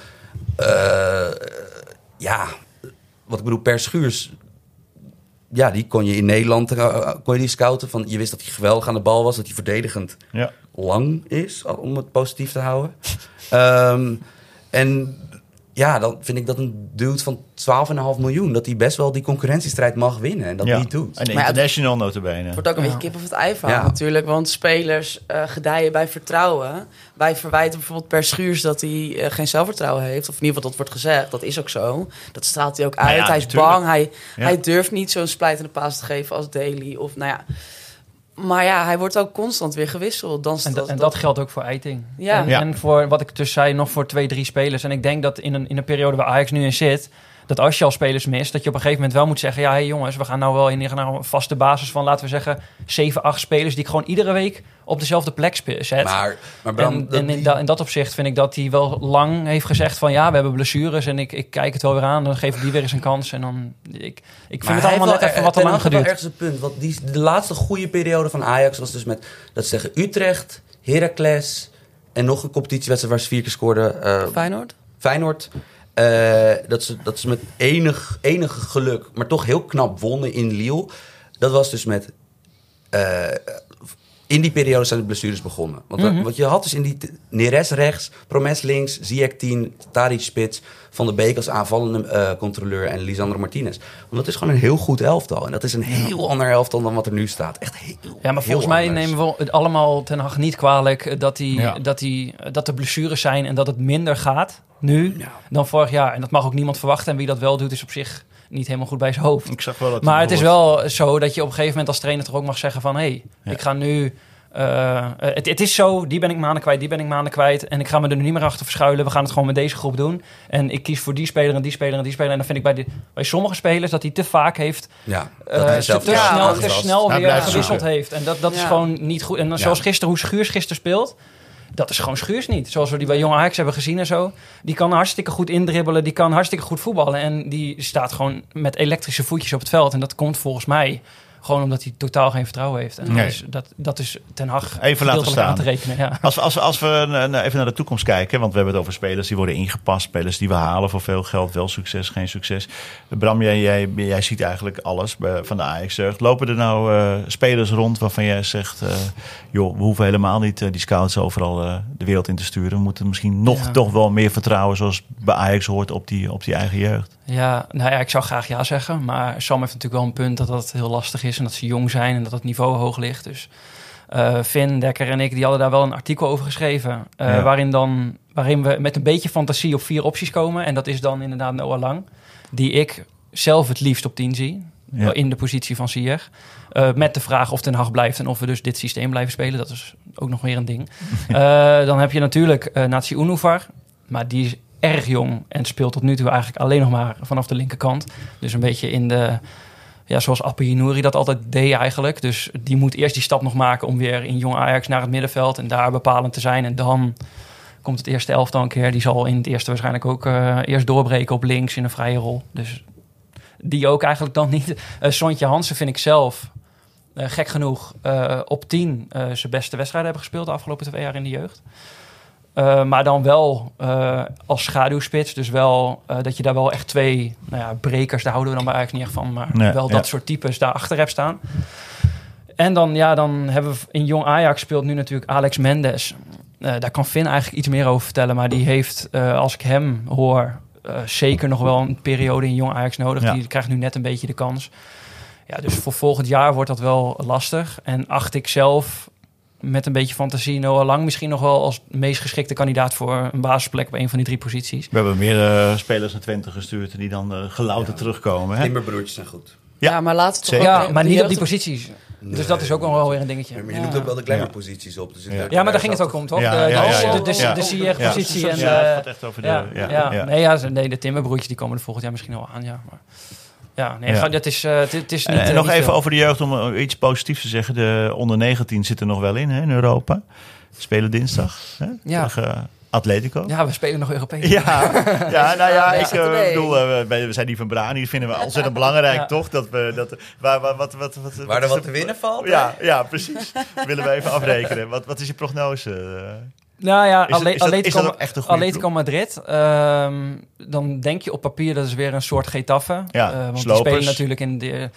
eh, ja, wat ik bedoel, per schuurs. Ja, die kon je in Nederland eh, kon je die scouten. Van, je wist dat hij geweldig aan de bal was, dat hij verdedigend Ja. lang is, om het positief te houden. Ehm, en ja, dan vind ik dat een dude van 12,5 miljoen, dat hij best wel die concurrentiestrijd mag winnen en dat ja. niet doet. En Maar ja, het- international notabene. Het wordt ook een Ja. beetje kip of het ei verhaal natuurlijk. Want spelers eh, gedijen bij vertrouwen. Wij verwijten bijvoorbeeld per schuurs dat hij eh, geen zelfvertrouwen heeft. Of in ieder geval dat wordt gezegd. Dat is ook zo. Dat straalt hij ook uit. Nou ja, hij is natuurlijk. bang. Hij, Ja. hij durft niet zo'n splijtende paas te geven als Daly. Of nou ja. Maar ja, hij wordt ook constant weer gewisseld. Dan En, dat, en dat geldt ook voor Eiting. Ja. En, Ja. en voor wat ik dus zei, nog voor twee, drie spelers. En ik denk dat in een, in een periode waar Ajax nu in zit, dat als je al spelers mist, dat je op een gegeven moment wel moet zeggen: ja, hey jongens, we gaan nou wel in naar een vaste basis van, laten we zeggen, zeven, acht spelers die ik gewoon iedere week op dezelfde plek zet. Maar, maar Bram, en, dat en in, dat, in dat opzicht vind ik dat hij wel lang heeft gezegd van ja, we hebben blessures en ik, ik kijk het wel weer aan. Dan geef ik die weer eens een kans. En dan, ik, ik vind Maar het allemaal net even wat te lang Hag heeft wel geduurd. ergens een punt. Want die, de laatste goede periode van Ajax was dus met, dat ze tegen Utrecht, Heracles en nog een competitiewedstrijd waar ze vier keer scoorden. eh, Feyenoord? Feyenoord. Eh, dat, ze, dat ze met enig, enige geluk, maar toch heel knap wonnen in Lille. Dat was dus met... eh, in die periode zijn de blessures begonnen. Want Mhm. wat je had dus in die... Neres rechts, Promes links, Ziyech 10, Tadic spits... Van de Beek als aanvallende eh, controleur en Lisandro Martinez. Want dat is gewoon een heel goed elftal. En dat is een heel ander elftal dan wat er nu staat. Echt heel Ja, maar volgens mij anders. nemen we het allemaal ten Hag niet kwalijk dat, die, Ja. dat, die, dat er blessures zijn en dat het minder gaat nu Ja. dan vorig jaar. En dat mag ook niemand verwachten. En wie dat wel doet, is op zich niet helemaal goed bij zijn hoofd. Ik zag wel dat Maar het is wel zo dat je op een gegeven moment als trainer toch ook mag zeggen van... hé, hey, Ja. ik ga nu... eh, eh, het, het is zo, die ben ik maanden kwijt, die ben ik maanden kwijt. En ik ga me er nu niet meer achter verschuilen. We gaan het gewoon met deze groep doen. En ik kies voor die speler en die speler en die speler. En dan vind ik bij, de, bij sommige spelers dat hij te vaak heeft... Ja, dat eh, hij te, zelf te ja, snel, dat te snel weer gewisseld heeft. En dat, dat is gewoon niet goed. En dan, zoals gisteren, hoe Schuurs gisteren speelt... Dat is gewoon Schuurs niet. Zoals we die bij Jong Ajax hebben gezien en zo. Die kan hartstikke goed indribbelen. Die kan hartstikke goed voetballen. En die staat gewoon met elektrische voetjes op het veld. En dat komt volgens mij gewoon omdat hij totaal geen vertrouwen heeft. En Nee. dat, is, dat, dat is Ten Hag laten gedeeltelijk staan. aan te rekenen. Ja. Als we, als, als we eh, even naar de toekomst kijken, want we hebben het over spelers die worden ingepast, spelers die we halen voor veel geld, wel succes, geen succes. Bram, jij, jij, jij ziet eigenlijk alles van de Ajax-jeugd. Lopen er nou eh, spelers rond waarvan jij zegt, eh, joh, we hoeven helemaal niet eh, die scouts overal eh, de wereld in te sturen. We moeten misschien nog Ja. toch wel meer vertrouwen, zoals bij Ajax hoort, op die, op die eigen jeugd. Ja, nou ja, ik zou graag ja zeggen. Maar Sam heeft natuurlijk wel een punt dat dat heel lastig is. En dat ze jong zijn en dat het niveau hoog ligt. Dus eh Finn, Dekker en ik, die hadden daar wel een artikel over geschreven. eh, Ja. waarin, dan, waarin we met een beetje fantasie op vier opties komen. En dat is dan inderdaad Noah Lang. Die ik zelf het liefst op 10 zie. Ja. In de positie van Sier. Eh, met de vraag of Ten Hag blijft en of we dus dit systeem blijven spelen. Dat is ook nog weer een ding. [LAUGHS] Dan heb je natuurlijk eh Nazi Unuvar. Maar die erg jong en speelt tot nu toe eigenlijk alleen nog maar vanaf de linkerkant. Dus een beetje in de... Ja, zoals Appie dat altijd deed eigenlijk. Dus die moet eerst die stap nog maken om weer in jong Ajax naar het middenveld... en daar bepalend te zijn. En dan komt het eerste elftal een keer. Die zal in het eerste waarschijnlijk ook eh, eerst doorbreken op links in een vrije rol. Dus die ook eigenlijk dan niet. Eh Sontje Hansen vind ik zelf, eh, gek genoeg, op 10 eh, zijn beste wedstrijden hebben gespeeld de afgelopen twee jaar in de jeugd. Eh, maar dan wel eh, als schaduwspits. Dus wel eh, dat je daar wel echt twee nou ja, brekers, daar houden we dan bij eigenlijk niet echt van. Maar Nee, wel ja. dat soort types daarachter hebt staan. En dan, ja, dan hebben we in Jong Ajax speelt nu natuurlijk Alex Mendes. Daar kan Finn eigenlijk iets meer over vertellen. Maar die heeft, als ik hem hoor, zeker nog wel een periode in Jong Ajax nodig. Ja. Die krijgt nu net een beetje de kans. Ja, dus voor volgend jaar wordt dat wel lastig. En acht ik zelf met een beetje fantasie Noah Lang misschien nog wel als meest geschikte kandidaat voor een basisplek op een van die drie posities. We hebben meer eh, spelers naar Twente gestuurd die dan uh, terugkomen. Hè? Timberbroertjes zijn goed. Ja, Ja, maar we toch Ja, maar niet op die posities. Dus dat is ook nog wel weer een dingetje. Maar je Ja. noemt ook wel de kleine Ja. posities op. Dus Ja. maar daar ging het ook om, toch? Ja, de, de, de, de, Ja. het de... gaat echt over de... Ja, ja, ja, ja. Nee, ja, ze- nee, de timmerbroertjes die komen er volgend jaar misschien wel aan, ja. Maar, ja, nee, Ja. dat is, eh, het, het is niet... En, en eh, nog niet even veel. over de jeugd, om eh, iets positiefs te zeggen. De onder 19 zit er nog wel in hè, in Europa. Spelen dinsdag hè, Ja. tegen Atletico. Ja, we spelen nog Europees. Ja, [LAUGHS] ja, nou ja, ik eh, bedoel, eh, we we zijn die van Brani, die vinden we [LAUGHS] ontzettend belangrijk, Ja. toch? Dat we, dat, waar, waar, wat, wat, wat, Waar er wat de- te winnen valt. hè? Ja, ja, precies. [LAUGHS] willen we even afrekenen. Wat, wat is je prognose? Nou ja, Is, dat, Atletico, dat echt Madrid. ehm, dan denk je op papier dat is weer een soort Getafe. Ja, Eh, want slopers. die spelen natuurlijk in de...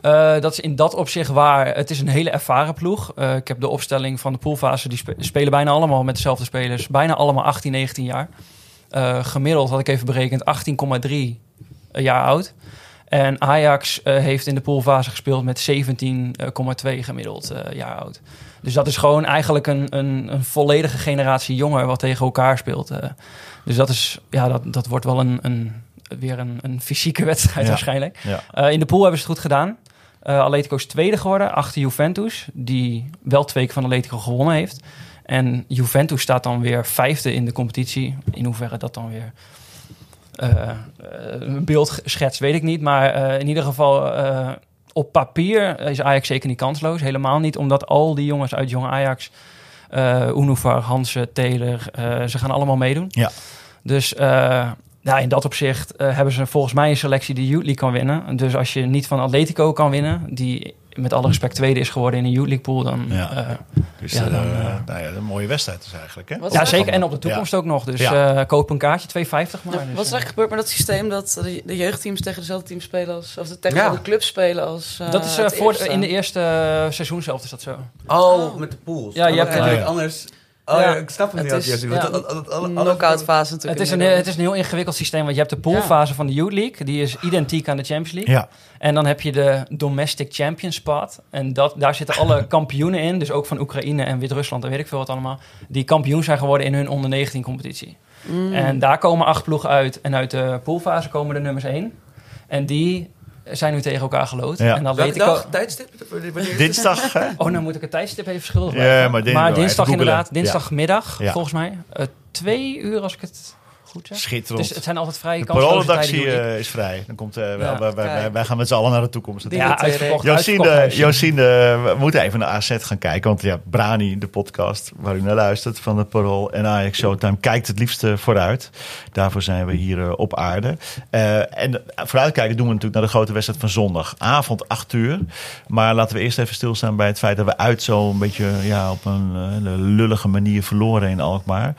eh, dat is in dat opzicht waar. Het is een hele ervaren ploeg. Eh, ik heb de opstelling van de poolfase. Die spe- spelen bijna allemaal met dezelfde spelers. Bijna allemaal 18, 19 jaar. Gemiddeld had ik even berekend 18,3 jaar oud. En Ajax heeft in de poolfase gespeeld met 17,2 gemiddeld jaar oud. Dus dat is gewoon eigenlijk een, een, een volledige generatie jonger wat tegen elkaar speelt. eh. dus dat, is, ja, dat, dat wordt wel een, een, weer een, een fysieke [LAUGHS] wedstrijd Ja. waarschijnlijk. Ja. Eh, in de pool hebben ze het goed gedaan. Uh, Atletico is tweede geworden, achter Juventus, die wel twee keer van Atletico gewonnen heeft. En Juventus staat dan weer vijfde in de competitie. In hoeverre dat dan weer uh, een beeld schetst, weet ik niet. Maar in ieder geval, op papier is Ajax zeker niet kansloos. Helemaal niet, omdat al die jongens uit Jong Ajax, uh, Unuvar, Hansen, Taylor, ze gaan allemaal meedoen. Ja. Dus ja, in dat opzicht uh, hebben ze volgens mij een selectie die Youth League kan winnen. Dus als je niet van Atletico kan winnen, die met alle respect tweede is geworden in een Youth League pool, dan... Ja, uh, dus ja, dan, uh, nou ja, een mooie wedstrijd is eigenlijk, hè? ja, zeker. En op de toekomst ook nog. Dus ja. koop een kaartje, 2,50 maar. Dus, wat is eigenlijk gebeurd met dat systeem dat de, de, jeugdteams tegen dezelfde teams spelen als... Of de tegen de clubs spelen als Dat is voor, in de eerste seizoen zelf is dat zo. Oh, met de pools. Ja, je hebt natuurlijk anders... Oh ja, ik snap het, het niet. Is, ja, knockout fase natuurlijk. Het is, een, het is een heel ingewikkeld systeem, want je hebt de poolfase van de Youth League. Die is identiek aan de Champions League. Ja. En dan heb je de Domestic Champions spot. En dat, daar zitten alle [LAUGHS] kampioenen in. Dus ook van Oekraïne en Wit-Rusland en weet ik veel wat allemaal. Die kampioen zijn geworden in hun onder 19 competitie. Mm. En daar komen acht ploegen uit. En uit de poolfase komen de nummers 1. En die zijn nu tegen elkaar geloot. Ja. En dan weet ik ook... tijdstip? Dinsdag, hè? Oh, nou moet ik het tijdstip even schuldig Ja, maar, dinsdag, maar dinsdag inderdaad. Dinsdagmiddag, ja. volgens mij. Uh, twee uur, als ik het goed zeg. Schitterend. Dus het zijn altijd vrije kansen. De paroolredactie uh, is vrij. Dan komt, uh, ja. wij, wij, wij, gaan met z'n allen naar de toekomst. Ja, uitverkocht. Josine, Josine, we moeten even naar AZ gaan kijken. Want ja, Brani, de podcast waar u naar luistert van de Parool en Ajax Showtime, kijkt het liefst vooruit. Daarvoor zijn we hier uh, op aarde. en vooruitkijken doen we natuurlijk naar de grote wedstrijd van zondag. Avond 8 uur. Maar laten we eerst even stilstaan bij het feit dat we uit zo een beetje ja, op een lullige manier verloren in Alkmaar.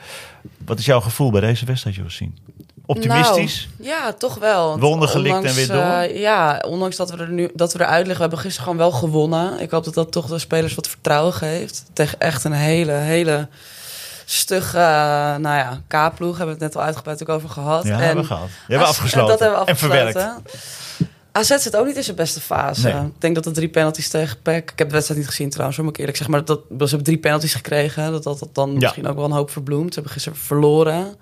Wat is jouw gevoel bij deze wedstrijd, Josien? Optimistisch? Nou, ja, toch wel. Wonden gelikt en weer door? Uh, ja, ondanks dat we er nu dat we eruit liggen. We hebben gisteren gewoon wel gewonnen. Ik hoop dat dat toch de spelers wat vertrouwen geeft. Tegen echt een hele, hele stugge, uh, nou ja, K-ploeg. Hebben we het net al uitgebreid over gehad. Ja, en, hebben we gehad. Die hebben we afgesloten. Dat hebben we afgesloten. En verwerkt. AZ zit ook niet in zijn beste fase. Nee. Ik denk dat de drie penalties tegen PEC... Ik heb de wedstrijd niet gezien trouwens, moet ik eerlijk zeggen. Maar dat, ze hebben drie penalties gekregen. Dat dat, dat dan ja. misschien ook wel een hoop verbloemt. Ze hebben gisteren verloren.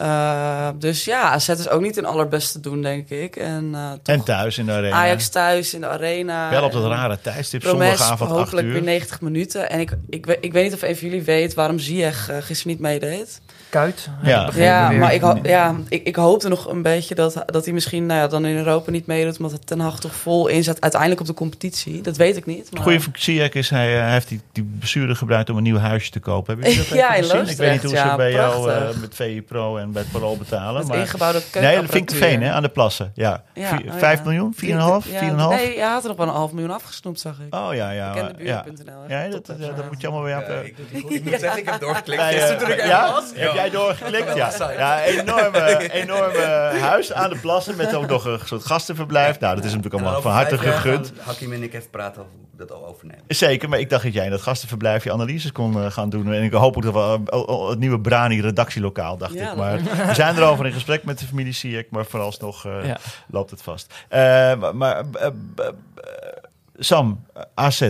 Uh, dus ja, AZ is ook niet in allerbeste doen, denk ik. En, uh, toch en thuis in de arena. Ajax thuis in de arena. Wel op dat rare tijdstip, zondagavond hopelijk uur. weer 90 minuten. En ik, ik, ik, ik weet niet of een van jullie weet waarom Ziyech uh, gisteren niet meedeed. Kuit. Ja, ja maar ik, ho ja, ik, ik hoopte nog een beetje dat, dat hij misschien nou ja, dan in Europa niet meedoet, omdat het Ten Hag toch vol inzet uiteindelijk op de competitie. Dat weet ik niet. Maar... Goeie van Ziyech is, hij, hij heeft die, die blessure gebruikt om een nieuw huisje te kopen. Heb je dat [LAUGHS] ja, in gezien? Ik weet niet hoe ja, ze bij prachtig. jou uh, met VI Pro en bij het Parool betalen. Met maar... ingebouwde Nee, dat vind ik Veen, hè, aan de plassen. Ja. ja Vier, oh, 5 miljoen? 4,5? Ja, 4,5? nee, hij had er nog wel een half miljoen afgesnoept, zag ik. Oh ja, ja. Ik ken de ja. buurt.nl. Ja, dat, dat, dat moet je allemaal weer Ja, hebben. ik, ik moet zeggen, ik heb doorgeklikt. Ja, ja? Jij doorgeklikt? Ja. Ja, enorme, enorme huis aan de plassen met ook nog een soort gastenverblijf. Nou, dat is natuurlijk allemaal van harte gegund. Hakim en ik even praten over hoe dat al overnemen. Zeker, maar ik dacht dat jij in dat gastenverblijf je analyses kon uh, gaan doen. En ik hoop ook dat we uh, het nieuwe Brani redactielokaal, dacht Ja, ik. Maar we zijn erover in gesprek met de familie Siek, maar vooralsnog uh, Ja. loopt het vast. Uh, maar maar, uh, uh, uh, Sam, AZ,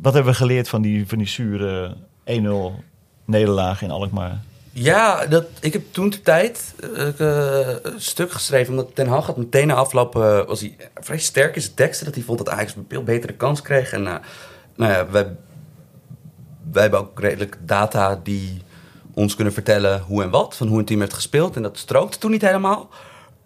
wat hebben we geleerd van die, van die zure 1-0 nederlaag in Alkmaar? Ja, dat, ik heb toen de tijd uh, een stuk geschreven. Omdat Ten Hag had meteen na afloop uh, was hij vrij sterk in zijn teksten. Dat hij vond dat Ajax een veel betere kans kreeg. En uh, nou ja, wij, wij hebben ook redelijk data die ons kunnen vertellen hoe en wat. Van hoe een team heeft gespeeld. En dat strookte toen niet helemaal.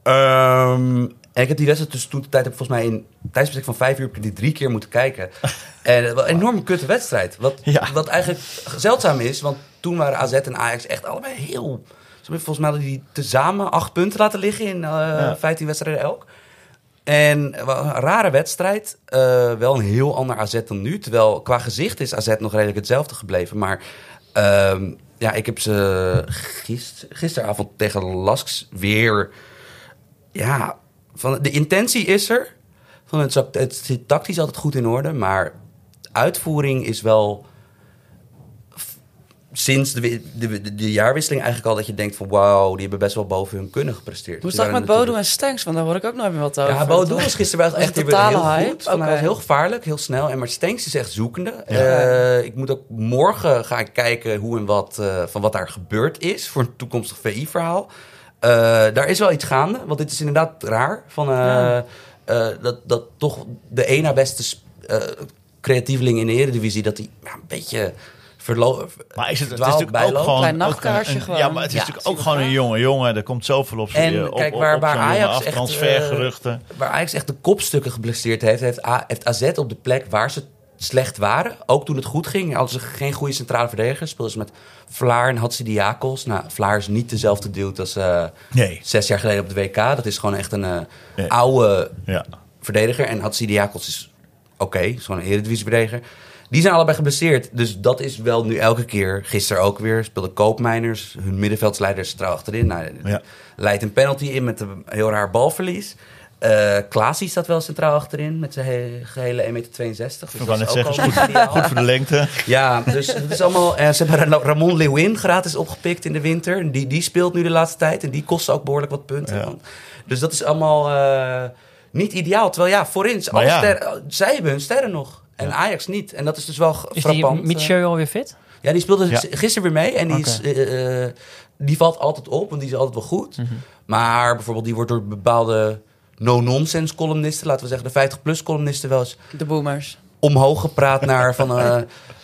Um, en ik heb die wedstrijd dus toen de tijd heb volgens mij in tijdsbestek van vijf uur heb ik die drie keer moeten kijken. [LAUGHS] en een enorme kutte wedstrijd. Wat, Ja. wat eigenlijk zeldzaam is, want toen waren AZ en Ajax echt allebei heel... Volgens mij hadden die tezamen acht punten laten liggen in eh Ja. 15 wedstrijden elk. En wel een rare wedstrijd. eh, wel een heel ander AZ dan nu. Terwijl qua gezicht is AZ nog redelijk hetzelfde gebleven. Maar ehm, ja, ik heb ze gist, gisteravond tegen Lasks weer... Ja, van, de intentie is er. Van het, het zit tactisch altijd goed in orde. Maar uitvoering is wel... Sinds de, de, de, de jaarwisseling eigenlijk al dat je denkt van... wauw, die hebben best wel boven hun kunnen gepresteerd. Hoe waren met Bodo en Stanks? Want daar hoor ik ook nooit meer wat over. ja, Bodo was gisteren wel echt weer heel goed. Oké. was heel gevaarlijk, heel snel. En maar Stenks is echt zoekende. Ja. Eh, ik moet ook morgen ga ik kijken hoe en wat eh, van wat daar gebeurd is voor een toekomstig VI-verhaal. Eh, daar is wel iets gaande, want dit is inderdaad raar. Van, Ja. dat, dat toch de na beste creatieveling in de Eredivisie... dat hij een beetje Maar is het, het is natuurlijk ook gewoon... Klein nachtkaarsje een- een- gewoon. Ja, maar het is Ja, natuurlijk ook gewoon een jonge jongen. Er komt zoveel op, En op, kijk, op, waar- op waar Ajax af. echt, Transfergeruchten. Waar Ajax echt de kopstukken geblesseerd heeft... heeft, A- heeft AZ op de plek waar ze slecht waren. Ook toen het goed ging, hadden ze geen goede centrale verdediger. Speelden ze met Vlaar en Hatsidiakos. Nou, Vlaar is niet dezelfde dude als eh, Nee. zes jaar geleden op de WK. Dat is gewoon echt een eh, Nee. oude Ja. verdediger. En Hatsidiakos is oké, is gewoon een Eredivisie-verdediger. Die zijn allebei geblesseerd. Dus dat is wel nu elke keer. Gisteren ook weer. Speelde Koopmeiners. Hun middenveldsleider trouw achterin. Nou, Ja. Leidt een penalty in met een heel raar balverlies. Eh Klaasie staat wel centraal achterin met zijn he- gehele 1,62 meter. Dus Ik net is zeggen, ook is goed, goed voor de lengte. Ja, dus het is allemaal. eh, ze hebben Ra- Ramon Lewin gratis opgepikt in de winter. Die, die speelt nu de laatste tijd. En die kost ook behoorlijk wat punten. Ja. Dus dat is allemaal eh, niet ideaal. Terwijl ja, voorin, alle ja. sterren- zij hebben hun sterren nog. En Ajax niet. En dat is dus wel g- Is die frappant. Michel alweer fit? Ja, die speelde gisteren weer mee. En die, is, eh, eh, die valt altijd op, want die is altijd wel goed. Mhm. Maar bijvoorbeeld, die wordt door bepaalde no-nonsense columnisten, laten we zeggen de 50-plus columnisten, wel eens De boomers. Omhoog gepraat naar van. eh,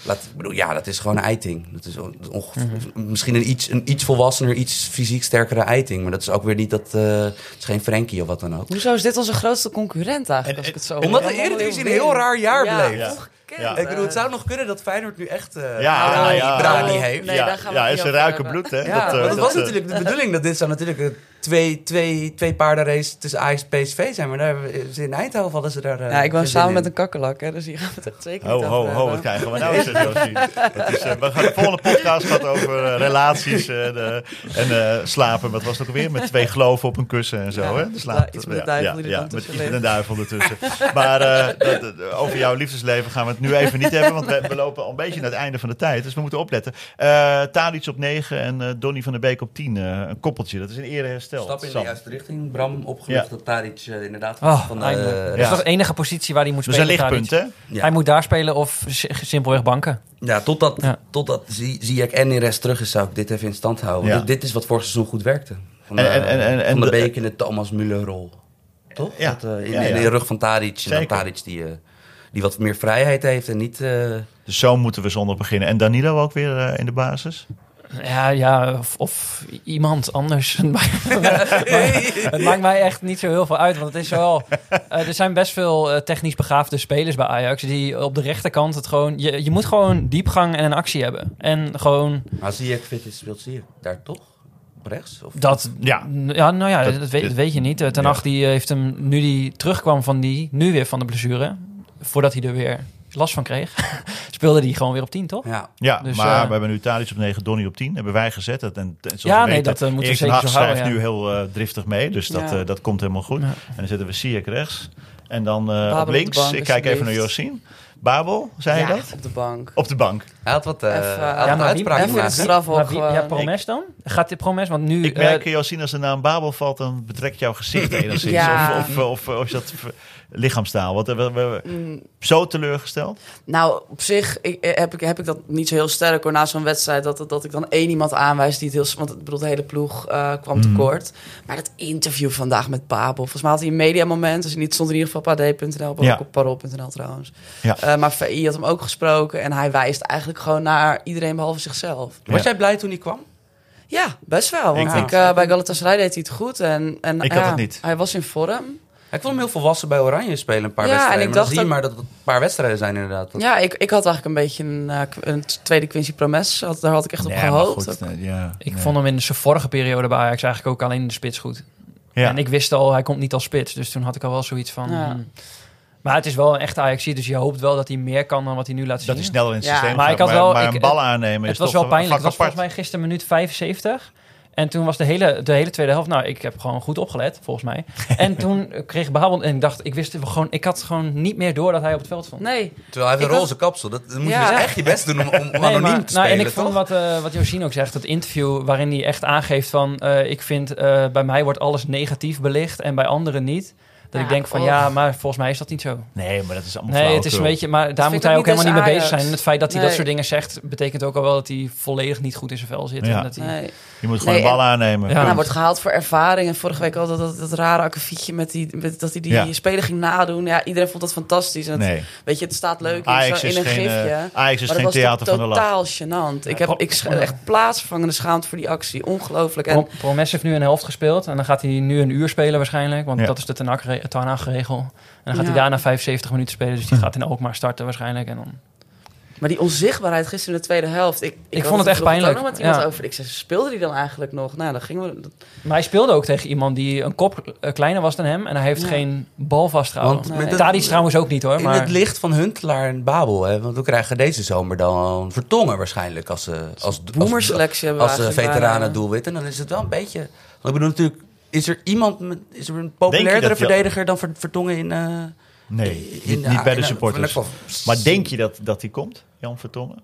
laat, ik bedoel, ja, dat is gewoon een eiting. Dat is Mhm. misschien een iets, een iets volwassener, iets fysiek sterkere eiting. Maar dat is ook weer niet dat. eh, het is geen Frenkie of wat dan ook. Hoezo is dit onze grootste concurrent eigenlijk? En- als ik het zo Omdat de Eredivisie een heel raar jaar ja, bleef. Ja. Ik bedoel, het zou nog kunnen dat Feyenoord nu echt. eh Ja, heeft. Nee, ja, daar gaan we ja, het is niet een over ruike hebben. bloed, hè? Ja, eh, maar dat, was natuurlijk de bedoeling. Dat dit zou natuurlijk twee, twee, twee paardenrace tussen Ajax en PSV zijn. Maar daar hebben ze in Eindhoven hadden ze daar... eh, Ja, ik woon samen met een kakkerlak, hè, dus hier gaan we het echt [LAUGHS] zeker Ho, niet ho, over ho, wat krijgen we nou? [LAUGHS] is, eh, we gaan de volgende podcast gaat over eh, relaties eh, de- en eh, slapen. Wat was het ook weer? Met twee geloven op een kussen en zo. Ja, hè? De slaap, iets met de duivel dan met een duivel ertussen. maar eh, dat- dat- over jouw liefdesleven gaan we het nu even niet hebben. Want we, we lopen al een beetje naar het einde van de tijd. Dus we moeten opletten. Eh Tadic op 9 en eh Donny van der Beek op 10. eh, een koppeltje. Dat is in ere hersteld. Stap in de Sam. juiste richting. Bram opgelucht Ja. dat Tadic eh, inderdaad Oh, van de... eindelijk. eh, Dat is toch de enige positie waar hij moet Dus een spelen. lichtpunt, Tadic? hè? Ja. Hij moet daar spelen of si- simpelweg banken. Ja, totdat, Ja. totdat zie, zie ik en in rest terug is, zou ik dit even in stand houden. Ja. Dit, dit is wat vorig seizoen goed werkte. Van de, En- en- en- en van de de- Beek in de Thomas Müller-rol. Toch? Ja. Dat, eh, in, Ja, ja. in de rug van Tadic. En dan Zeker. Tadic die, eh, die wat meer vrijheid heeft en niet... eh, Dus zo moeten we zondag beginnen. En Danilo ook weer eh, in de basis? Ja, ja of, of iemand anders. [LAUGHS] [LAUGHS] het maakt mij echt niet zo heel veel uit. Want het is wel. eh, er zijn best veel eh, technisch begaafde spelers bij Ajax. Die op de rechterkant het gewoon. Je, je moet gewoon diepgang en een actie hebben. En gewoon maar zie ik fit is, speelt zie je daar toch? Op rechts? Of? dat. Ja. Ja, nou ja, Dat- dat, weet, dit- dat weet je niet. Eh, Ten Ja. Hag die heeft hem nu die terugkwam van die. Nu weer van de blessure. Voordat hij er weer last van kreeg. [LAUGHS] speelde hij gewoon weer op 10, toch? Ja. Ja, Dus, maar eh, we hebben nu Tadic op 9, Donny op 10. Hebben wij gezet. Dat, en, en zoals Ja, nee, weten, dat, eh, Erik ten zeker Hag zo houden, schrijft ja. nu heel eh, driftig mee. Dus dat, Ja. dat komt helemaal goed. Ja. En dan zetten we Sierk rechts. En dan eh, op links. bank, ik kijk even naar. Josien. Babel, zei je dat? op de bank. Op de bank. Hij had wat, eh had ja, maar wie- even straf op wie- ja. Promes dan? Gaat dit Promes? Want nu... Ik merk, Josien, als de naam Babel valt, dan betrekt jouw gezicht [LAUGHS] enigszins. Ja. Of, of, of, of, is dat lichaamstaal? Wat, we, we, Mm, zo teleurgesteld? Nou, op zich ik, eh, heb, ik, heb ik dat niet zo heel sterk hoor, na zo'n wedstrijd. Dat, dat ik dan één iemand aanwijs die het heel... Want ik bedoel, de hele ploeg eh, kwam Mhm. tekort. Maar dat interview vandaag met Babel... Volgens mij had hij een mediamoment. Dus niet stond in ieder geval op ad.nl, maar Ja. ook op parool.nl trouwens. Ja. Eh, maar VI had hem ook gesproken. En hij wijst eigenlijk gewoon naar iedereen behalve zichzelf. Was jij blij toen hij kwam? Ja, best wel. Want Ik bij Galatasaray deed hij het goed. En, en Ik had ja, het niet. Hij was in vorm. Ik vond hem heel volwassen bij Oranje spelen, een paar Ja, en wedstrijden. ik maar dan dacht zie je ook- maar dat het een paar wedstrijden zijn inderdaad. Dat- Ja, ik, ik had eigenlijk een beetje een, eh, een tweede Quincy Promes. Had- Daar had ik echt op Nee, maar gehoopt. goed, nee, ja, Ik nee. vond hem in zijn vorige periode bij Ajax eigenlijk ook alleen in de spits goed. Ja. En ik wist al, hij komt niet als spits. Dus toen had ik al wel zoiets van... Ja. hmm. Maar het is wel een echte Ajax, dus je hoopt wel dat hij meer kan dan wat hij nu laat zien. dat hij sneller in het Ja. systeem Maar gaat. ik had wel- maar ik- een bal aannemen het is was toch wel pijnlijk. Het was volgens mij gisteren minuut 75. En toen was de hele, de hele tweede helft... Nou, ik heb gewoon goed opgelet, volgens mij. En [LAUGHS] toen kreeg Babel... En ik dacht, ik wist het gewoon... Ik had gewoon niet meer door dat hij op het veld stond. Nee, Terwijl hij heeft een was- roze kapsel. Dat, dan moet Ja. je dus echt je best doen om, om, om Nee, anoniem maar- te nou, spelen, en ik toch? vond wat, eh wat Josien ook zegt, het interview waarin hij echt aangeeft van... eh, ik vind, eh, bij mij wordt alles negatief belicht en bij anderen niet. Dat Ja, ik denk van och. ja, maar volgens mij is dat niet zo. Nee, maar dat is allemaal Nee, het is een beetje, maar daar moet hij ook helemaal niet mee bezig zijn. Het feit dat hij dat soort dingen zegt, betekent ook al wel dat hij volledig niet goed in zijn vel zit. Ja. En dat hij, Nee. Je moet gewoon Nee, de bal aannemen. Ja. En hij wordt gehaald voor ervaring. En vorige week al dat, dat, dat rare akkefietje met die, met, dat hij die Ja. speler ging nadoen. Ja, iedereen vond dat fantastisch. En het, Weet je, het staat leuk in, zo, is in een geen, gifje. eh, Ajax is maar geen dat was theater van de lach. totaal gênant. Ik heb ik echt plaatsvervangende schaamte voor die actie. Ongelooflijk. En Pro- Promes heeft nu een helft gespeeld en dan gaat hij nu een uur spelen waarschijnlijk, want dat is de Ten Hag-regel. En dan gaat Ja. hij daarna 75 minuten spelen, dus die gaat in Alkmaar starten waarschijnlijk. En dan... Maar die onzichtbaarheid gisteren in de tweede helft. Ik, ik, vond het echt pijnlijk. nog met iemand Ja. over. Ik zei, speelde die dan eigenlijk nog? Nou, dan gingen we... Maar hij speelde ook tegen iemand die een kop eh, kleiner was dan hem en hij heeft Ja. geen bal vastgehouden. Want Nee. Tadic trouwens ook niet hoor, In maar het licht van Huntelaar en Babel, hè, want we krijgen deze zomer dan Vertongen waarschijnlijk als, eh, als, als, als, eh, eigenlijk veteranen doelwit. En dan is het wel een beetje... Want ik bedoel natuurlijk, is er iemand, met, is er een populairdere je- verdediger dan Ver- Vertongen in... eh, Nee, in- niet, in- niet bij de in- supporters. van- Maar denk je dat, dat hij komt, Jan Vertongen?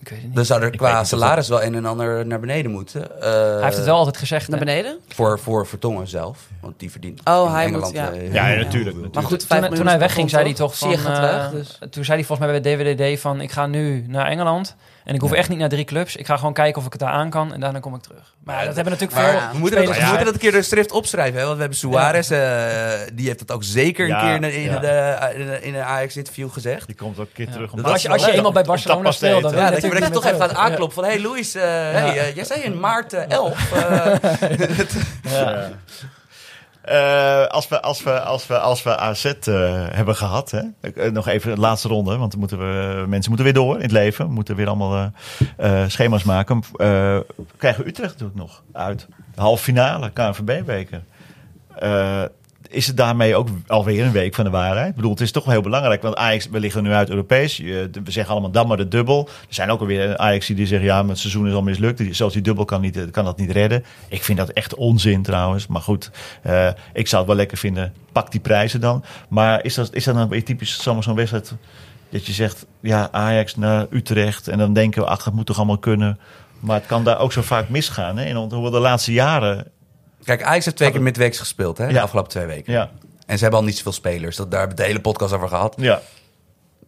ik weet het niet. Dan zou er qua salaris wel een en ander naar beneden moeten. Eh, hij heeft het wel altijd gezegd. Naar beneden? Voor, voor Vertongen zelf, want die verdient Oh, in hij Engeland... moet, ja. eh, Ja, heel natuurlijk. Maar goed, Toen, toen hij wegging, zei hij toch van... Zie je gaat eh, weg, dus. Toen zei hij volgens mij bij de DWDD van... ik ga nu naar Engeland en ik hoef Ja. echt niet naar drie clubs. Ik ga gewoon kijken of ik het daar aan kan en daarna kom ik terug. Maar ja, dat hebben natuurlijk Maar veel we moeten, dat, we moeten dat een keer de schrift opschrijven. Hè? Want we hebben Suarez, eh, die heeft het ook zeker een Ja, keer in, de- in, ja. de, in, de- in een Ajax-interview gezegd. Die komt ook een keer Ja. terug. om Dat dat Als je, als je eenmaal bij Barcelona speelt, dan. Ja, dat je, dat toch even gaat aankloppen van... Hey Louis, eh, hey, eh, jij zei in maart eh, [LAUGHS] 11. [LAUGHS] eh, als, we, als, we, als, we, als we AZ eh, hebben gehad, hè? Eh, nog even de laatste ronde, want moeten we, mensen moeten weer door in het leven. We moeten weer allemaal schema's maken. Krijgen we Utrecht natuurlijk nog uit. De finale, KNVB-beker. Eh, is het daarmee ook alweer een week van de waarheid? Ik bedoel, het is toch wel heel belangrijk, want Ajax, we liggen nu uit Europees. We zeggen allemaal dan maar de dubbel. Er zijn ook alweer Ajax die zeggen, ja, het seizoen is al mislukt. Zelfs die dubbel kan, niet, kan dat niet redden. Ik vind dat echt onzin trouwens. Maar goed, eh, ik zou het wel lekker vinden. Pak die prijzen dan. Maar is dat, is dat dan weer typisch zo'n wedstrijd dat je zegt, ja, Ajax naar Utrecht. En dan denken we, ach, dat moet toch allemaal kunnen. Maar het kan daar ook zo vaak misgaan. Hè? En hoewel de laatste jaren... Kijk, Ajax heeft twee keer midweeks gespeeld hè, de afgelopen twee weken. Ja, En ze hebben al niet zoveel spelers. Dat, daar hebben we de hele podcast over gehad. ja.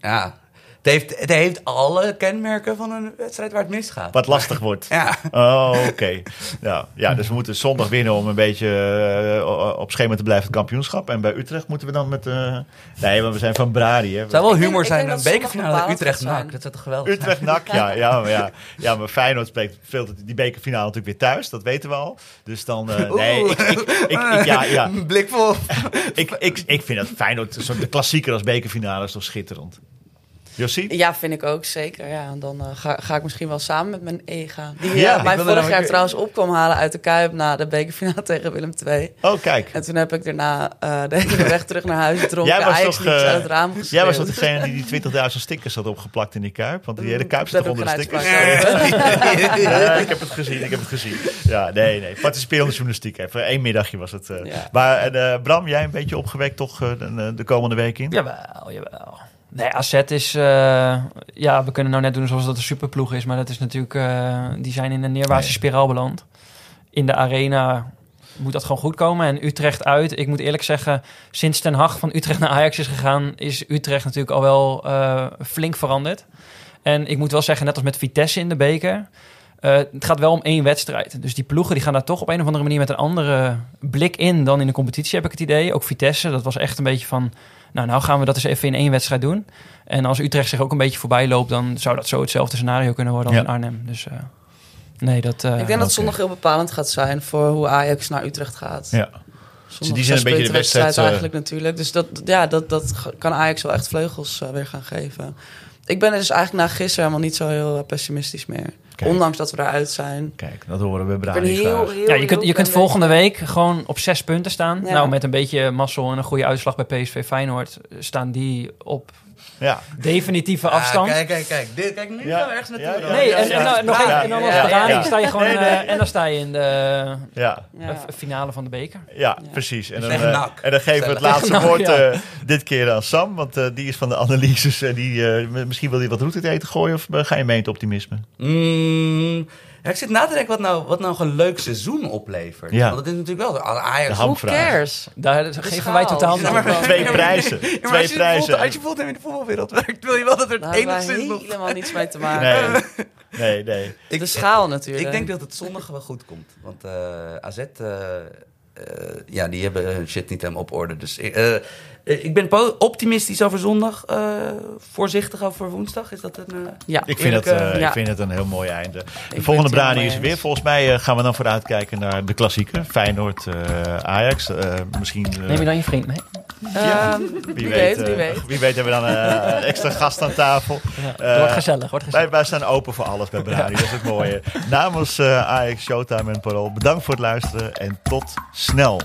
Ja, het heeft, het heeft alle kenmerken van een wedstrijd waar het misgaat. wat lastig [LAUGHS] wordt. Ja, Oh, oké. Ja, ja, dus we moeten zondag winnen om een beetje eh, op schema te blijven het kampioenschap. En bij Utrecht moeten we dan met... eh nee, want we zijn van Brady. Hè. het zou wel denk- humor ik zijn. Een bekerfinale Utrecht NAC. Dat zou toch geweldig Utrecht nak, ja, ja, maar ja, ja, maar Feyenoord spreekt veel die bekerfinale natuurlijk weer thuis. Dat weten we al. Dus dan, eh, nee, ik, ik, ik, ik- ja, ja, [LAUGHS] blik vol. [LAUGHS] ik, ik, ik vind dat Feyenoord, zo'n de klassieker als bekerfinale is toch schitterend. Jossie? Ja, vind ik ook zeker. Ja, en dan eh, ga, ga ik misschien wel samen met mijn E gaan. Die Ja, eh, mij vorig namelijk- jaar trouwens op kwam halen uit de Kuip na de bekerfinale [LAUGHS] tegen Willem II. Oh, kijk. En toen heb ik daarna eh, de hele weg terug naar huis gedronken. Jij was Ajax toch, uit het raam Jij was toch degene die die 20.000 stickers had opgeplakt in die Kuip? Want die hele Kuip heb onder de stickers. [LAUGHS] Ja, ik heb het gezien, ik heb het gezien. Ja, nee, nee. Participerende journalistiek. Even één middagje was het. eh. Ja. Maar en, eh, Bram, jij een beetje opgewekt toch eh, de, de komende week in? Jawel, jawel. Nee, AZ is... eh, ja, we kunnen nou net doen alsof dat een superploeg is. Maar dat is natuurlijk... eh, die zijn in een neerwaartse Nee. spiraal beland. In de arena moet dat gewoon goed komen. En Utrecht uit. Ik moet eerlijk zeggen, sinds Ten Hag van Utrecht naar Ajax is gegaan... is Utrecht natuurlijk al wel eh, flink veranderd. En ik moet wel zeggen, net als met Vitesse in de beker... het gaat wel om één wedstrijd. Dus die ploegen die gaan daar toch op een of andere manier met een andere blik in dan in de competitie, heb ik het idee. Ook Vitesse, dat was echt een beetje van. Nou, nou gaan we dat eens even in één wedstrijd doen. En als Utrecht zich ook een beetje voorbij loopt, dan zou dat zo hetzelfde scenario kunnen worden als Ja. in Arnhem. Dus eh, nee, dat. eh, Ik denk dat Oké. zondag heel bepalend gaat zijn voor hoe Ajax naar Utrecht gaat. Ja. Zondag die zijn een beetje de wedstrijd, eh, eigenlijk natuurlijk. Dus dat, ja, dat, dat kan Ajax wel echt vleugels weer gaan geven. Ik ben er dus eigenlijk na gisteren helemaal niet zo heel pessimistisch meer. Kijk. Ondanks dat we eruit zijn. Kijk, dat horen we Brady heel, ja, je kunt, je kunt volgende week gewoon op zes punten staan. Ja. Nou, met een beetje mazzel en een goede uitslag bij PSV Feyenoord eh, staan die op Ja. definitieve afstand. Ah, kijk, kijk, kijk. Dit, kijk, nu Ja. gaan we ergens naartoe. Ja, ja, Nee, en, en, nog Ja, even, en dan als sta je gewoon Nee, nee. eh, en dan sta je in de eh, finale van de beker. Ja, precies. En dan, eh, en dan geven we het laatste woord eh, dit keer aan Sam. Want eh, die is van de analyses. en die, eh, misschien wil hij wat route te eten gooien. Of ga je mee in het optimisme? Mm, Ja, ik zit na te denken wat nou, wat nou een leuk seizoen oplevert. Ja. Want dat is natuurlijk wel... Ajax, De Who cares? Daar De geven schaal. wij totaal niet Ja, maar- Twee prijzen. Ja, maar Twee als je prijzen. Als je bijvoorbeeld in de voetbalwereld werkt, wil je wel dat hebben wij enigszins nog... helemaal niets mee te maken. Nee, nee, nee. Ik- de schaal natuurlijk. Ik denk dat het zondag wel goed komt. Want eh, AZ, eh, eh, ja, die hebben hun shit niet helemaal op orde. Dus ik, eh, ik ben optimistisch over zondag. eh, voorzichtig over woensdag. Is dat een... eh, ja. Ik vind, het, eh, eh, ja. ik vind het een heel mooi einde. De volgende het Brani is er weer. Volgens mij eh, gaan we dan vooruitkijken naar de klassieker. Feyenoord, eh, Ajax. Eh, misschien... eh, Neem je dan je vriend mee? Ehm, wie, weet, eh, wie weet. Wie weet hebben we dan eh, een extra gast aan tafel. Ja, Eh, wordt gezellig, wordt gezellig. Wij, wij staan open voor alles bij [LAUGHS] Brani. Dat is het mooie. Namens eh Ajax, Showtime en Parool. Bedankt voor het luisteren en tot snel.